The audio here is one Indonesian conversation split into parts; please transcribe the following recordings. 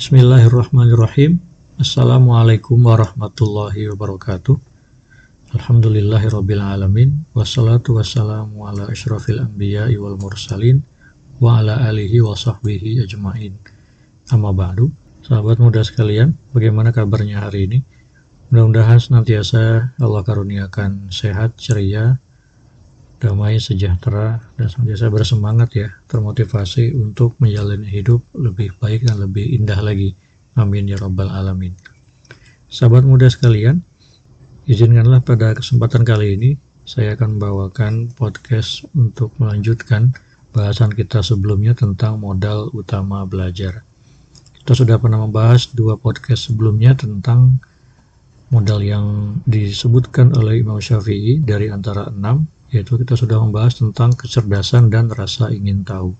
Bismillahirrahmanirrahim. Assalamualaikum warahmatullahi wabarakatuh. Alhamdulillahirabbil alamin wassalatu wassalamu ala asyrafil anbiya'i wal mursalin wa ala alihi wa sahbihi ajmain. Amma ba'du. Sahabat muda sekalian, bagaimana kabarnya hari ini? Mudah-mudahan senantiasa Allah karuniakan sehat, ceria, damai, sejahtera, dan senantiasa bersemangat ya, termotivasi untuk menjalani hidup lebih baik dan lebih indah lagi. Amin ya Rabbal Alamin. Sahabat muda sekalian, izinkanlah pada kesempatan kali ini saya akan membawakan podcast untuk melanjutkan bahasan kita sebelumnya tentang modal utama belajar. Kita sudah pernah membahas dua podcast sebelumnya tentang modal yang disebutkan oleh Imam Syafi'i dari antara enam yaitu kita sudah membahas tentang kecerdasan dan rasa ingin tahu.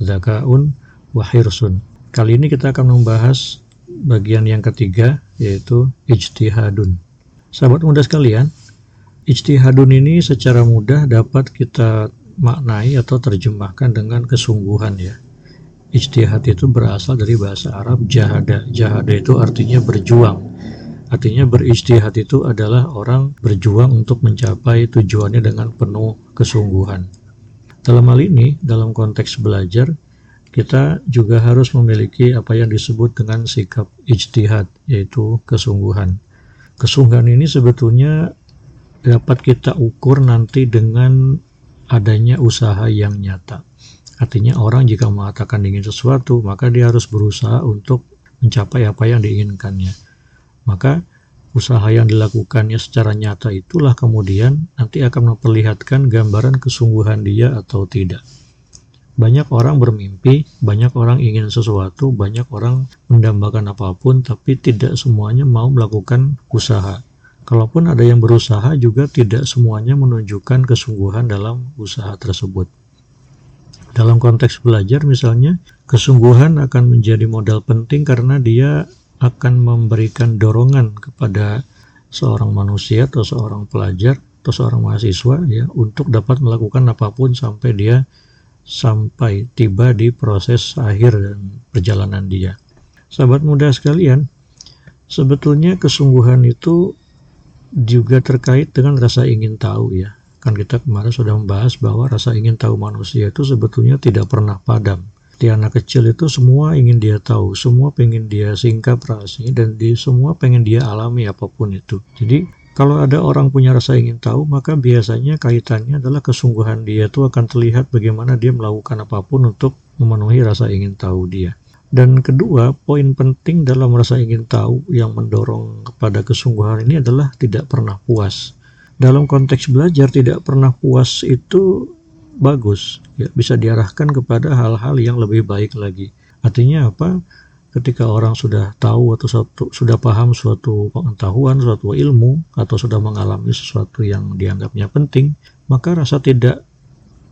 Zakaun wahirsun. Kali ini kita akan membahas bagian yang ketiga yaitu ijtihadun. Sahabat muda sekalian, ijtihadun ini secara mudah dapat kita maknai atau terjemahkan dengan kesungguhan ya. Ijtihad itu berasal dari bahasa Arab jahada. Jahada itu artinya berjuang Artinya beristihad itu adalah orang berjuang untuk mencapai tujuannya dengan penuh kesungguhan. Dalam hal ini, dalam konteks belajar, kita juga harus memiliki apa yang disebut dengan sikap ijtihad, yaitu kesungguhan. Kesungguhan ini sebetulnya dapat kita ukur nanti dengan adanya usaha yang nyata. Artinya orang jika mengatakan ingin sesuatu, maka dia harus berusaha untuk mencapai apa yang diinginkannya maka usaha yang dilakukannya secara nyata itulah kemudian nanti akan memperlihatkan gambaran kesungguhan dia atau tidak. Banyak orang bermimpi, banyak orang ingin sesuatu, banyak orang mendambakan apa pun, tapi tidak semuanya mau melakukan usaha. Kalaupun ada yang berusaha, juga tidak semuanya menunjukkan kesungguhan dalam usaha tersebut. Dalam konteks belajar, misalnya, kesungguhan akan menjadi modal penting karena dia akan memberikan dorongan kepada seorang manusia atau seorang pelajar atau seorang mahasiswa ya untuk dapat melakukan apa pun sampai dia sampai tiba di proses akhir dan perjalanan dia. Sahabat muda sekalian, sebetulnya kesungguhan itu juga terkait dengan rasa ingin tahu ya. Kan kita kemarin sudah membahas bahwa rasa ingin tahu manusia itu sebetulnya tidak pernah padam di anak kecil itu semua ingin dia tahu, semua pengen dia singkap rahasianya dan di semua pengen dia alami apa pun itu. Jadi kalau ada orang punya rasa ingin tahu, maka biasanya kaitannya adalah kesungguhan dia itu akan terlihat bagaimana dia melakukan apa pun untuk memenuhi rasa ingin tahu dia. Dan kedua, poin penting dalam rasa ingin tahu yang mendorong kepada kesungguhan ini adalah tidak pernah puas. Dalam konteks belajar, tidak pernah puas itu bagus. Ya bisa diarahkan kepada hal-hal yang lebih baik lagi. Artinya apa? Ketika orang sudah tahu atau suatu, sudah paham suatu pengetahuan suatu ilmu atau sudah mengalami sesuatu yang dianggapnya penting maka rasa tidak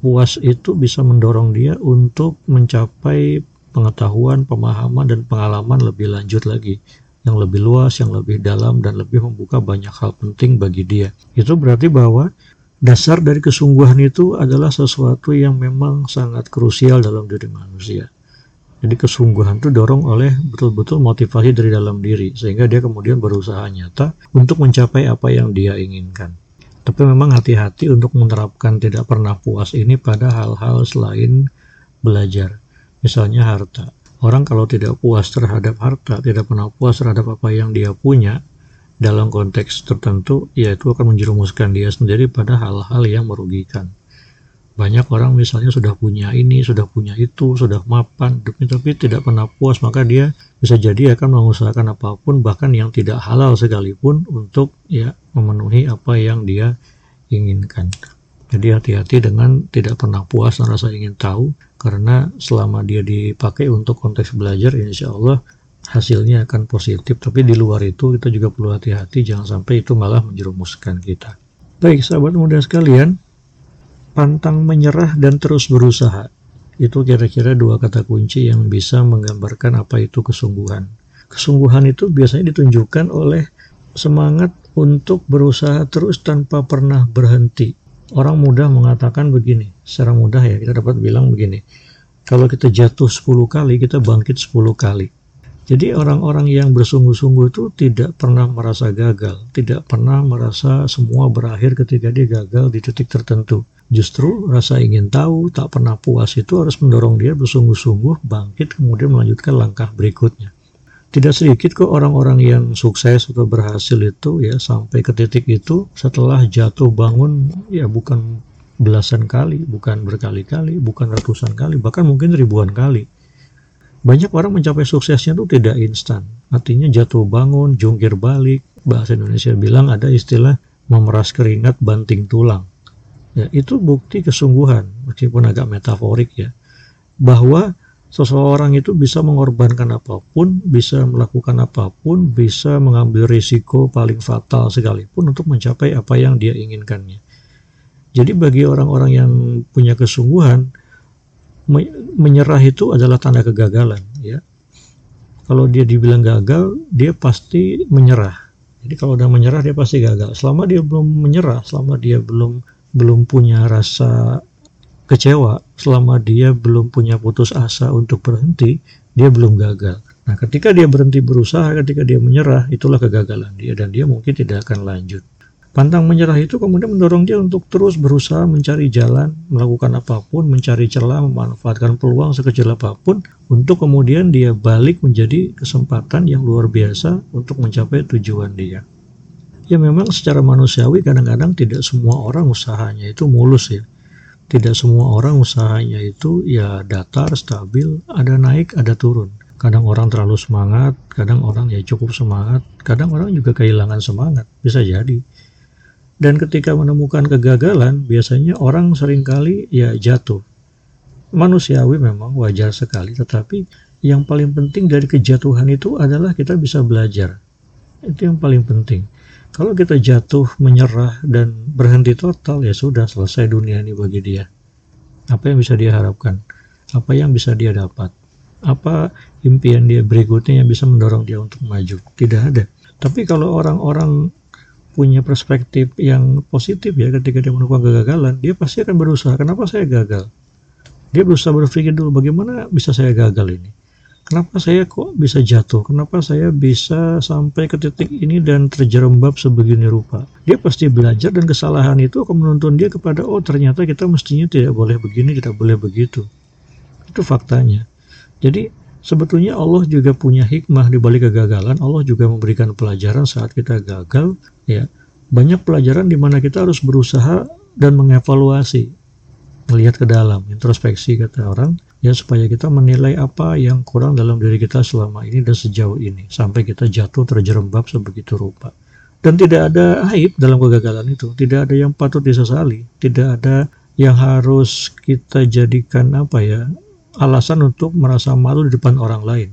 puas itu bisa mendorong dia untuk mencapai pengetahuan, pemahaman, dan pengalaman lebih lanjut lagi. Yang lebih luas, yang lebih dalam, dan lebih membuka banyak hal penting bagi dia. Itu berarti bahwa dasar dari kesungguhan itu adalah sesuatu yang memang sangat krusial dalam diri manusia. Jadi kesungguhan itu dorong oleh betul-betul motivasi dari dalam diri sehingga dia kemudian berusaha nyata untuk mencapai apa yang dia inginkan. Tapi memang hati-hati untuk menerapkan tidak pernah puas ini pada hal-hal selain belajar. Misalnya harta. Orang kalau tidak puas terhadap harta, tidak pernah puas terhadap apa yang dia punya, dalam konteks tertentu, yaitu akan menjerumuskan dia sendiri pada hal-hal yang merugikan. Banyak orang misalnya sudah punya ini, sudah punya itu, sudah mapan, tapi, tapi tidak pernah puas, maka dia bisa jadi akan mengusahakan apa pun, bahkan yang tidak halal sekalipun untuk ya memenuhi apa yang dia inginkan. Jadi hati-hati dengan tidak pernah puas dan rasa ingin tahu, karena selama dia dipakai untuk konteks belajar, insya Allah hasilnya akan positif tapi di luar itu kita juga perlu hati-hati jangan sampai itu malah menjerumuskan kita. Baik sahabat muda sekalian pantang menyerah dan terus berusaha. Itu kira-kira dua kata kunci yang bisa menggambarkan apa itu kesungguhan. Kesungguhan itu biasanya ditunjukkan oleh semangat untuk berusaha terus tanpa pernah berhenti. Orang mudah mengatakan begini secara mudah ya kita dapat bilang begini kalau kita jatuh 10 kali kita bangkit 10 kali Jadi orang-orang yang bersungguh-sungguh itu tidak pernah merasa gagal, tidak pernah merasa semua berakhir ketika dia gagal di titik tertentu. Justru rasa ingin tahu, tak pernah puas itu harus mendorong dia bersungguh-sungguh bangkit kemudian melanjutkan langkah berikutnya. Tidak sedikit kok orang-orang yang sukses atau berhasil itu ya sampai ke titik itu setelah jatuh bangun ya bukan belasan kali, bukan berkali-kali, bukan ratusan kali, bahkan mungkin ribuan kali banyak orang mencapai suksesnya itu tidak instan. Artinya jatuh bangun, jungkir balik. Bahasa Indonesia bilang ada istilah memeras keringat banting tulang. Ya, itu bukti kesungguhan, meskipun agak metaforik ya. Bahwa seseorang itu bisa mengorbankan apa pun, bisa melakukan apa pun, bisa mengambil risiko paling fatal sekalipun untuk mencapai apa yang dia inginkannya. Jadi bagi orang-orang yang punya kesungguhan, menyerah itu adalah tanda kegagalan ya. Kalau dia dibilang gagal dia pasti menyerah. Jadi kalau udah menyerah dia pasti gagal. Selama dia belum menyerah selama dia belum belum punya rasa kecewa selama dia belum punya putus asa untuk berhenti dia belum gagal. Nah ketika dia berhenti berusaha ketika dia menyerah itulah kegagalan dia dan dia mungkin tidak akan lanjut Pantang menyerah itu kemudian mendorong dia untuk terus berusaha mencari jalan, melakukan apa pun, mencari celah, memanfaatkan peluang sekecil apa pun untuk kemudian dia balik menjadi kesempatan yang luar biasa untuk mencapai tujuan dia. Ya memang secara manusiawi kadang-kadang tidak semua orang usahanya itu mulus ya. Tidak semua orang usahanya itu ya datar, stabil, ada naik, ada turun. Kadang orang terlalu semangat, kadang orang ya cukup semangat, kadang orang juga kehilangan semangat, bisa jadi. Dan ketika menemukan kegagalan, biasanya orang sering kali ya jatuh. Manusiawi memang wajar sekali, tetapi yang paling penting dari kejatuhan itu adalah kita bisa belajar. Itu yang paling penting. Kalau kita jatuh, menyerah, dan berhenti total, ya sudah selesai dunia ini bagi dia. Apa yang bisa dia harapkan? Apa yang bisa dia dapat? Apa impian dia berikutnya yang bisa mendorong dia untuk maju? Tidak ada. Tapi kalau orang-orang punya perspektif yang positif ya ketika dia menemukan kegagalan, dia pasti akan berusaha. Kenapa saya gagal? Dia berusaha berpikir dulu bagaimana bisa saya gagal ini? Kenapa saya kok bisa jatuh? Kenapa saya bisa sampai ke titik ini dan terjerembab sebegini rupa? Dia pasti belajar dan kesalahan itu akan menuntun dia kepada oh ternyata kita mestinya tidak boleh begini, tidak boleh begitu. Itu faktanya. Jadi Sebetulnya Allah juga punya hikmah di balik kegagalan. Allah juga memberikan pelajaran saat kita gagal. Ya, banyak pelajaran di mana kita harus berusaha dan mengevaluasi, melihat ke dalam, introspeksi kata orang, ya supaya kita menilai apa yang kurang dalam diri kita selama ini dan sejauh ini, sampai kita jatuh terjerembab sebegitu rupa. Dan tidak ada aib dalam kegagalan itu, tidak ada yang patut disesali, tidak ada yang harus kita jadikan apa ya alasan untuk merasa malu di depan orang lain.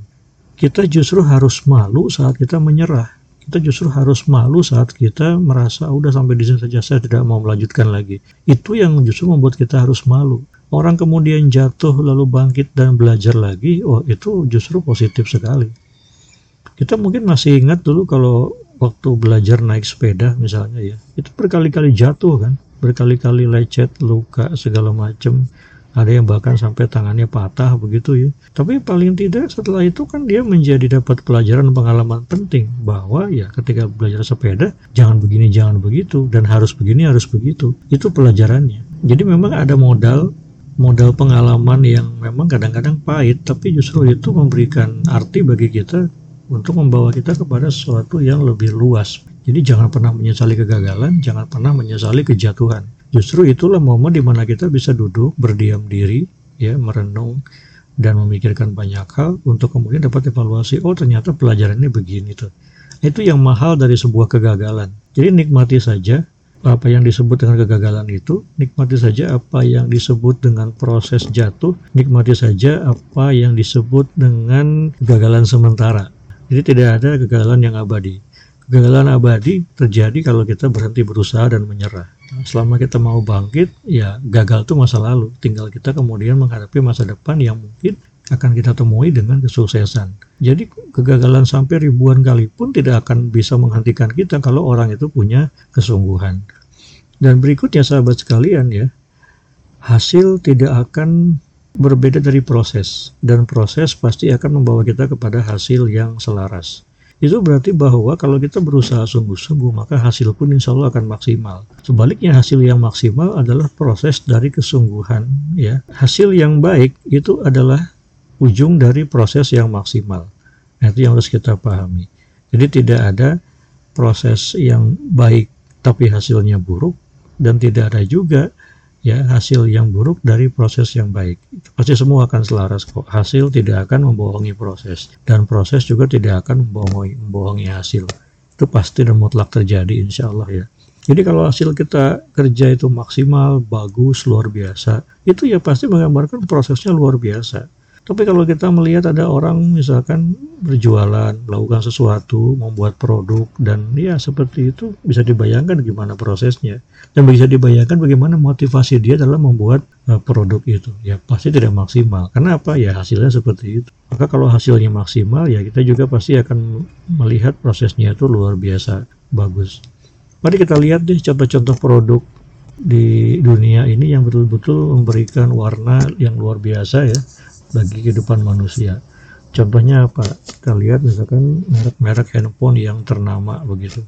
Kita justru harus malu saat kita menyerah. Kita justru harus malu saat kita merasa udah sampai di sini saja saya tidak mau melanjutkan lagi. Itu yang justru membuat kita harus malu. Orang kemudian jatuh lalu bangkit dan belajar lagi, oh itu justru positif sekali. Kita mungkin masih ingat dulu kalau waktu belajar naik sepeda misalnya ya, itu berkali-kali jatuh kan, berkali-kali lecet, luka segala macam ada yang bahkan sampai tangannya patah begitu ya. Tapi paling tidak setelah itu kan dia menjadi dapat pelajaran pengalaman penting bahwa ya ketika belajar sepeda jangan begini jangan begitu dan harus begini harus begitu. Itu pelajarannya. Jadi memang ada modal modal pengalaman yang memang kadang-kadang pahit tapi justru itu memberikan arti bagi kita untuk membawa kita kepada sesuatu yang lebih luas. Jadi jangan pernah menyesali kegagalan, jangan pernah menyesali kejatuhan. Justru itulah momen di mana kita bisa duduk, berdiam diri, ya, merenung dan memikirkan banyak hal untuk kemudian dapat evaluasi, oh ternyata pelajarannya begini tuh. Itu yang mahal dari sebuah kegagalan. Jadi nikmati saja apa yang disebut dengan kegagalan itu, nikmati saja apa yang disebut dengan proses jatuh, nikmati saja apa yang disebut dengan kegagalan sementara. Jadi tidak ada kegagalan yang abadi. Kegagalan abadi terjadi kalau kita berhenti berusaha dan menyerah. Selama kita mau bangkit ya gagal itu masa lalu. Tinggal kita kemudian menghadapi masa depan yang mungkin akan kita temui dengan kesuksesan. Jadi kegagalan sampai ribuan kali pun tidak akan bisa menghentikan kita kalau orang itu punya kesungguhan. Dan berikutnya sahabat sekalian ya hasil tidak akan berbeda dari proses. Dan proses pasti akan membawa kita kepada hasil yang selaras. Itu berarti bahwa kalau kita berusaha sungguh-sungguh maka hasil pun insya Allah akan maksimal. Sebaliknya hasil yang maksimal adalah proses dari kesungguhan ya. Hasil yang baik itu adalah ujung dari proses yang maksimal. Nah, itu yang harus kita pahami. Jadi tidak ada proses yang baik tapi hasilnya buruk dan tidak ada juga ya hasil yang buruk dari proses yang baik. Pasti semua akan selaras kok. Hasil tidak akan membohongi proses dan proses juga tidak akan membohongi, membohongi hasil. Itu pasti dan mutlak terjadi insya Allah ya. Jadi kalau hasil kita kerja itu maksimal, bagus, luar biasa, itu ya pasti menggambarkan prosesnya luar biasa. Tapi kalau kita melihat ada orang misalkan berjualan, melakukan sesuatu, membuat produk, dan ya seperti itu bisa dibayangkan gimana prosesnya. Dan bisa dibayangkan bagaimana motivasi dia dalam membuat uh, produk itu. Ya pasti tidak maksimal. Karena apa? Ya hasilnya seperti itu. Maka kalau hasilnya maksimal ya kita juga pasti akan melihat prosesnya itu luar biasa bagus. Mari kita lihat deh contoh-contoh produk di dunia ini yang betul-betul memberikan warna yang luar biasa ya bagi kehidupan manusia. Contohnya apa? Kita lihat misalkan merek-merek handphone yang ternama begitu.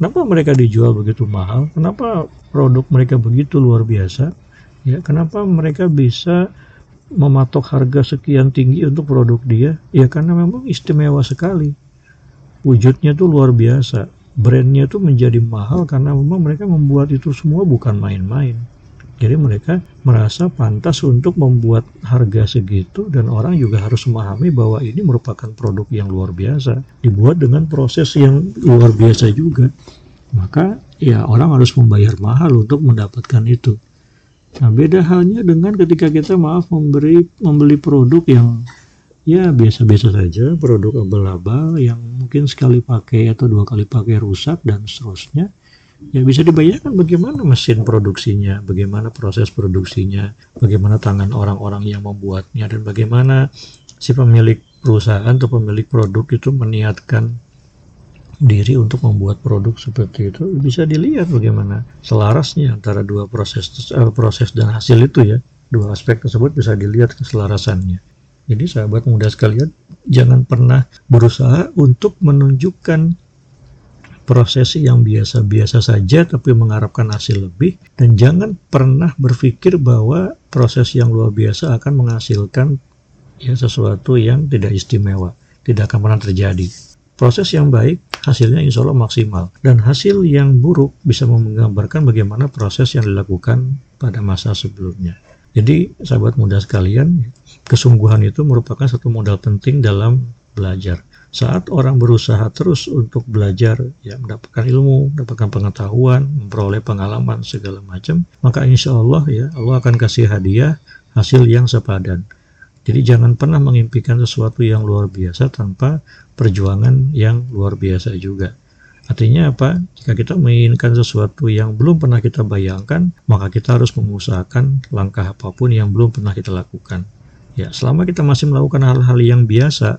Kenapa mereka dijual begitu mahal? Kenapa produk mereka begitu luar biasa? Ya, kenapa mereka bisa mematok harga sekian tinggi untuk produk dia? Ya karena memang istimewa sekali. Wujudnya tuh luar biasa. Brandnya tuh menjadi mahal karena memang mereka membuat itu semua bukan main-main. Jadi mereka merasa pantas untuk membuat harga segitu dan orang juga harus memahami bahwa ini merupakan produk yang luar biasa, dibuat dengan proses yang luar biasa juga. Maka ya orang harus membayar mahal untuk mendapatkan itu. Nah, beda halnya dengan ketika kita maaf memberi membeli produk yang ya biasa-biasa saja, produk abal-abal yang mungkin sekali pakai atau dua kali pakai rusak dan seterusnya ya bisa dibayangkan bagaimana mesin produksinya, bagaimana proses produksinya, bagaimana tangan orang-orang yang membuatnya, dan bagaimana si pemilik perusahaan atau pemilik produk itu meniatkan diri untuk membuat produk seperti itu. Bisa dilihat bagaimana selarasnya antara dua proses eh, proses dan hasil itu ya. Dua aspek tersebut bisa dilihat keselarasannya. Jadi sahabat muda sekalian jangan pernah berusaha untuk menunjukkan proses yang biasa-biasa saja tapi mengharapkan hasil lebih. Dan jangan pernah berpikir bahwa proses yang luar biasa akan menghasilkan ya sesuatu yang tidak istimewa tidak akan pernah terjadi. Proses yang baik hasilnya insya Allah maksimal. Dan hasil yang buruk bisa menggambarkan bagaimana proses yang dilakukan pada masa sebelumnya. Jadi sahabat muda sekalian kesungguhan itu merupakan satu modal penting dalam belajar saat orang berusaha terus untuk belajar, ya mendapatkan ilmu, mendapatkan pengetahuan, memperoleh pengalaman segala macam, maka insya Allah ya Allah akan kasih hadiah hasil yang sepadan. Jadi jangan pernah mengimpikan sesuatu yang luar biasa tanpa perjuangan yang luar biasa juga. Artinya apa? Jika kita menginginkan sesuatu yang belum pernah kita bayangkan, maka kita harus mengusahakan langkah apa pun yang belum pernah kita lakukan. Ya, selama kita masih melakukan hal-hal yang biasa,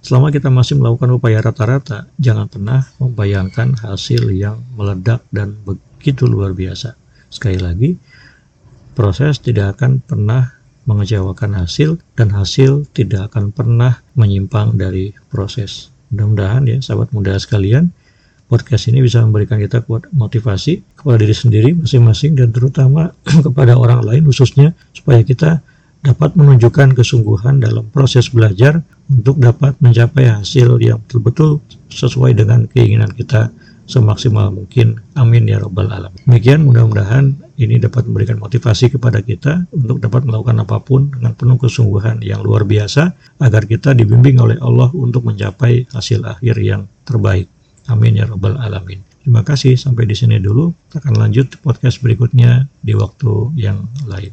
Selama kita masih melakukan upaya rata-rata, jangan pernah membayangkan hasil yang meledak dan begitu luar biasa. Sekali lagi, proses tidak akan pernah mengecewakan hasil dan hasil tidak akan pernah menyimpang dari proses. Mudah-mudahan ya sahabat muda sekalian, podcast ini bisa memberikan kita motivasi kepada diri sendiri masing-masing dan terutama kepada orang lain khususnya supaya kita dapat menunjukkan kesungguhan dalam proses belajar untuk dapat mencapai hasil yang betul-betul sesuai dengan keinginan kita semaksimal mungkin. Amin ya Rabbal Alam. Demikian mudah-mudahan ini dapat memberikan motivasi kepada kita untuk dapat melakukan apa pun dengan penuh kesungguhan yang luar biasa agar kita dibimbing oleh Allah untuk mencapai hasil akhir yang terbaik. Amin ya Rabbal Alamin. Terima kasih sampai di sini dulu. Kita akan lanjut podcast berikutnya di waktu yang lain.